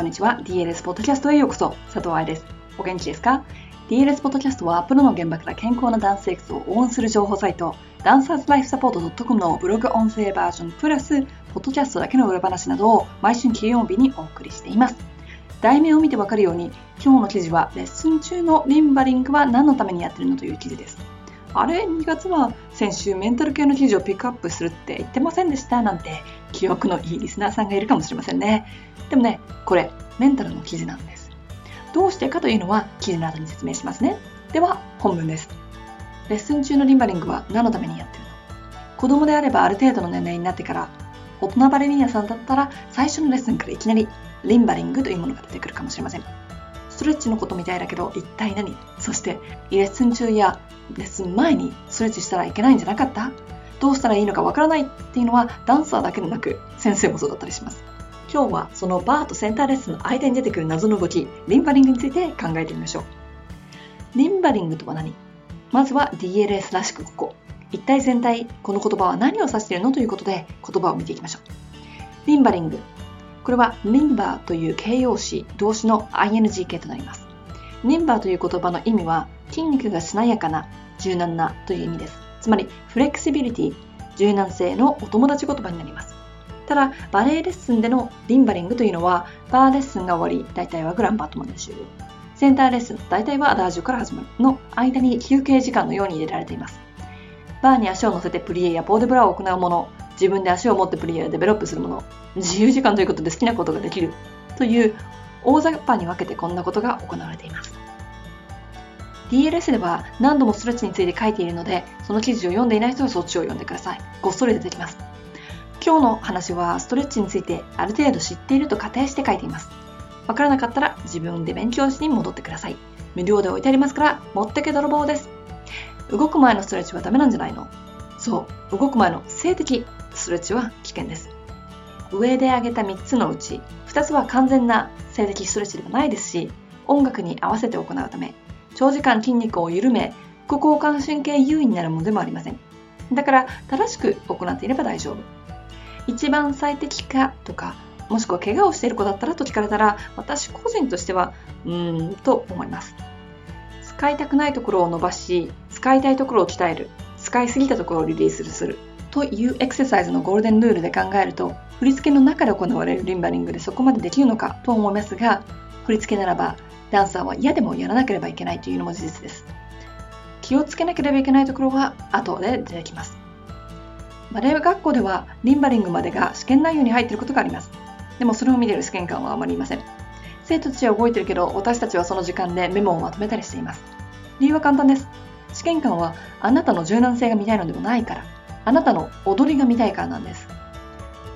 こんにちは。DLS ポッドキャストへようこそ。佐藤愛です。お元気ですか ?DLS ポッドキャストはプロの現場から健康なダンス生活を応援する情報サイト、ダンサーズライフサポート .com のブログ音声バージョンプラス、ポッドキャストだけの裏話などを毎週金曜日にお送りしています。題名を見てわかるように、今日の記事はレッスン中のリンバリングは何のためにやってるのという記事です。あれ ?2 月は先週メンタル系の記事をピックアップするって言ってませんでしたなんて記憶のいいリスナーさんがいるかもしれませんね。でもね、これメンタルの記事なんです。どうしてかというのは記事の後に説明しますね。では本文です。レッスン中のリンバリングは何のためにやってるの？子供であればある程度の年齢になってから大人バレリーナさんだったら最初のレッスンからいきなりリンバリングというものが出てくるかもしれません。ストレッチのことみたいだけど一体何？そしてレッスン中やレッスン前にストレッチしたらいけないんじゃなかった？どうしたらいいのかわからない？っていうのはダンサーだけでなく先生もそうだったりします。今日はそのバーとセンターレッスンの間に出てくる謎の動き、リンバリングについて考えてみましょう。リンバリングとは何？まずは DLS らしくここ。一体全体、この言葉は何を指しているの？ということで言葉を見ていきましょう。リンバリング。これはリンバーという形容詞、動詞の ING 形となります。リンバーという言葉の意味は筋肉がしなやかな、柔軟なという意味です。つまり、フレキシビリティ、柔軟性のお友達言葉になります。ただ、バレエレッスンでのリンバリングというのは、バーレッスンが終わり、大体はグランバットまで終了。センターレッスン、大体はアダージュから始まるの間に休憩時間のように入れられています。バーに足を乗せてプリエやポーデブラを行うもの、自分で足を持ってプリエやデベロップするもの、自由時間ということで好きなことができるという大雑把に分けてこんなことが行われています。DLS では何度もストレッチについて書いているので、その記事を読んでいない人はそっちを読んでください。ごっそり出てきます。今日の話はストレッチについてある程度知っていると仮定して書いています。わからなかったら自分で勉強しに戻ってください。無料で置いてありますから持ってけ泥棒です。動く前のストレッチはダメなんじゃないの？そう、動く前の性的ストレッチは危険です。上で挙げた3つのうち2つは完全な性的ストレッチではないですし音楽に合わせて行うため長時間筋肉を緩め副交感神経優位になるものでもありません。だから正しく行っていれば大丈夫。一番最適かとかもしくは怪我をしている子だったらと聞かれたら私個人としてはうーんと思います。使いたくないところを伸ばし使いたいところを鍛える。使いすぎたところをリリースする。というエクササイズのゴールデンルールで考えると振り付けの中で行われるリンバリングでそこまでできるのかと思いますが振り付けならばダンサーは嫌でもやらなければいけないというのも事実です。気をつけなければいけないところは後で出てきます。バレエ学校ではリンバリングまでが試験内容に入っていることがあります。でもそれを見ている試験官はあまりいません。生徒たちは動いているけど私たちはその時間でメモをまとめたりしています。理由は簡単です。試験官はあなたの柔軟性が見たいのではないから。あなたの踊りが見たいからなんです。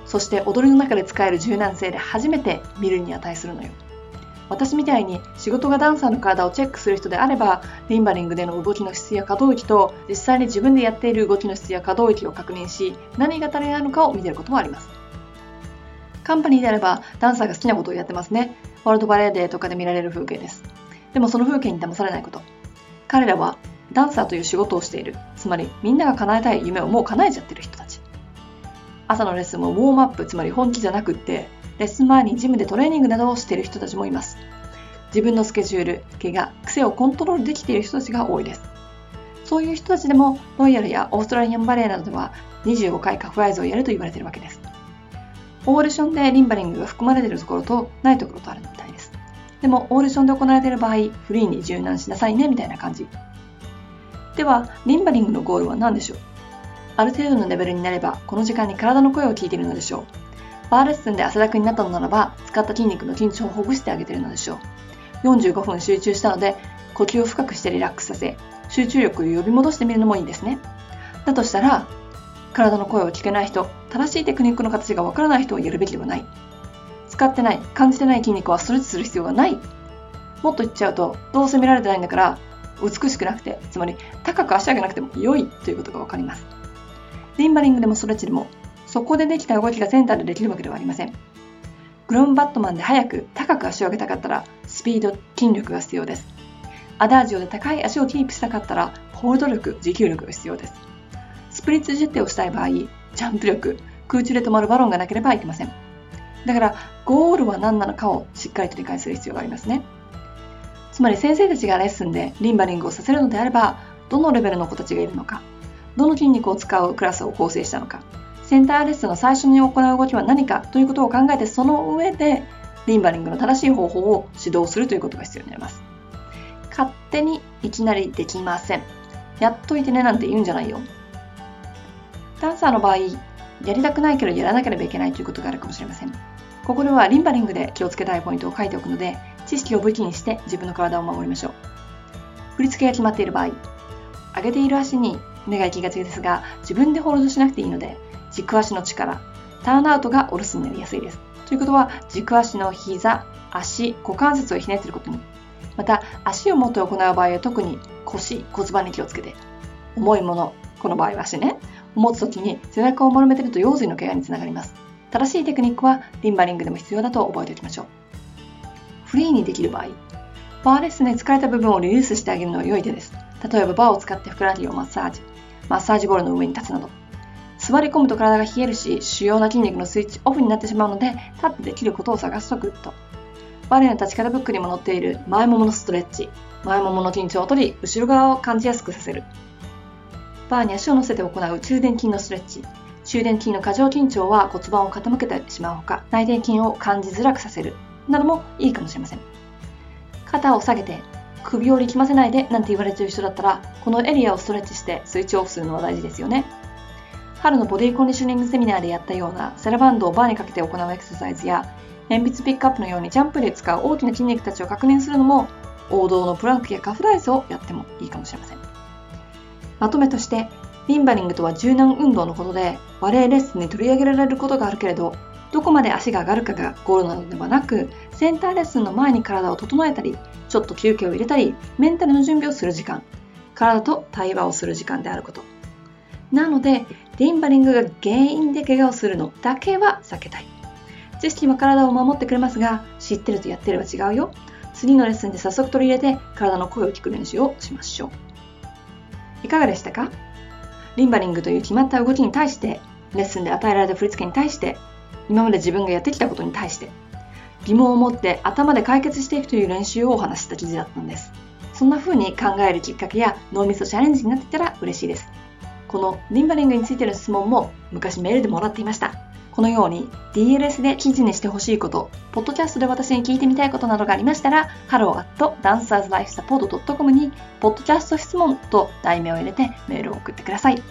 そして踊りの中で使える柔軟性で初めて見るに値するのよ。私みたいに仕事がダンサーの体をチェックする人であればリンバリングでの動きの質や可動域と実際に自分でやっている動きの質や可動域を確認し何が足りないのかを見てることもあります。カンパニーであればダンサーが好きなことをやってますね。ワールドバレーデーとかで見られる風景です。でもその風景に騙されないこと。彼らはダンサーという仕事をしているつまりみんなが叶えたい夢をもう叶えちゃってる人たち朝のレッスンもウォームアップつまり本気じゃなくってレッスン前にジムでトレーニングなどをしている人たちもいます。自分のスケジュール、怪我、癖をコントロールできている人たちが多いです。そういう人たちでもロイヤルやオーストラリアンバレーなどでは25回カフアイズをやると言われているわけです。オーディションでリンバリングが含まれているところとないところとあるみたいです。でもオーディションで行われている場合、フリーに柔軟しなさいねみたいな感じ。では、リンバリングのゴールは何でしょう？ある程度のレベルになれば、この時間に体の声を聞いているのでしょう。バーレッスンで汗だくになったのならば、使った筋肉の緊張をほぐしてあげているのでしょう。45分集中したので、呼吸を深くしてリラックスさせ、集中力を呼び戻してみるのもいいですね。だとしたら、体の声を聞けない人、正しいテクニックの形がわからない人をやるべきではない。使ってない、感じてない筋肉はストレッチする必要がない。もっと言っちゃうと、どうせ見られてないんだから、美しくなくて、つまり高く足上げなくても良いということがわかります。リンバリングでもストレッチでもそこでできた動きがセンターでできるわけではありません。グロンバットマンで速く高く足を上げたかったらスピード、筋力が必要です。アダージオで高い足をキープしたかったらホールド力、持久力が必要です。スプリッツジェットをしたい場合、ジャンプ力、空中で止まるバロンがなければいけません。だからゴールは何なのかをしっかりと理解する必要がありますね。つまり先生たちがレッスンでリンバリングをさせるのであれば、どのレベルの子たちがいるのか、どの筋肉を使うクラスを構成したのか、センターレッスンの最初に行う動きは何かということを考えて、その上でリンバリングの正しい方法を指導するということが必要になります。勝手にいきなりできません。やっといてねなんて言うんじゃないよ。ダンサーの場合、やりたくないけどやらなければいけないということがあるかもしれません。ここではリンバリングで気をつけたいポイントを書いておくので、知識を武器にして自分の体を守りましょう。振り付けが決まっている場合、上げている足に目が行きがちですが、自分でホールドしなくていいので、軸足の力、ターンアウトがお留守になりやすいです。ということは、軸足の膝、足、股関節をひねっていることに、また足を持って行う場合は特に腰、骨盤に気をつけて、重いもの、この場合は足ね、持つ時に背中を丸めてると腰椎の怪我につながります。正しいテクニックはリンバリングでも必要だと覚えておきましょう。フリーにできる場合、バーレッスンで疲れた部分をリリースしてあげるのは良い手です。例えばバーを使ってふくらはぎをマッサージ、マッサージボールの上に立つなど。座り込むと体が冷えるし、主要な筋肉のスイッチオフになってしまうので、立ってできることを探すとグッド。バレエの立ち方ブックにも載っている前もものストレッチ、前ももの緊張を取り、後ろ側を感じやすくさせる。バーに足を乗せて行う中殿筋のストレッチ。中殿筋の過剰緊張は骨盤を傾けてしまうほか、内殿筋を感じづらくさせる。などもいいかもしれません。肩を下げて首を力ませないでなんて言われてる人だったら、このエリアをストレッチしてスイッチオフするのは大事ですよね。春のボディコンディショニングセミナーでやったようなセラバンドをバーにかけて行うエクササイズや、鉛筆ピックアップのようにジャンプで使う大きな筋肉たちを確認するのも、王道のプランクやカフライズをやってもいいかもしれません。まとめとして、リンバリングとは柔軟運動のことで、バレエレッスンに取り上げられることがあるけれど、どこまで足が上がるかがゴールなのではなく、センターレッスンの前に体を整えたり、ちょっと休憩を入れたり、メンタルの準備をする時間、体と対話をする時間であること。なので、リンバリングが原因で怪我をするのだけは避けたい。知識は体を守ってくれますが、知ってるとやってれば違うよ。次のレッスンで早速取り入れて体の声を聞く練習をしましょう。いかがでしたか？リンバリングという決まった動きに対して、レッスンで与えられた振り付けに対して、今まで自分がやってきたことに対して疑問を持って頭で解決していくという練習をお話した記事だったんですそんな風に考えるきっかけや脳みそチャレンジになっていたら嬉しいですこのリンバリングについての質問も昔メールでもらっていましたこのように DLS で記事にしてほしいこと、ポッドキャストで私に聞いてみたいことなどがありましたら、hello.dancerslifesupport.com に、ポッドキャスト質問と題名を入れてメールを送ってください。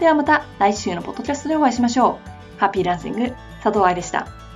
ではまた来週のポッドキャストでお会いしましょう。ハッピーランシング、佐藤愛でした。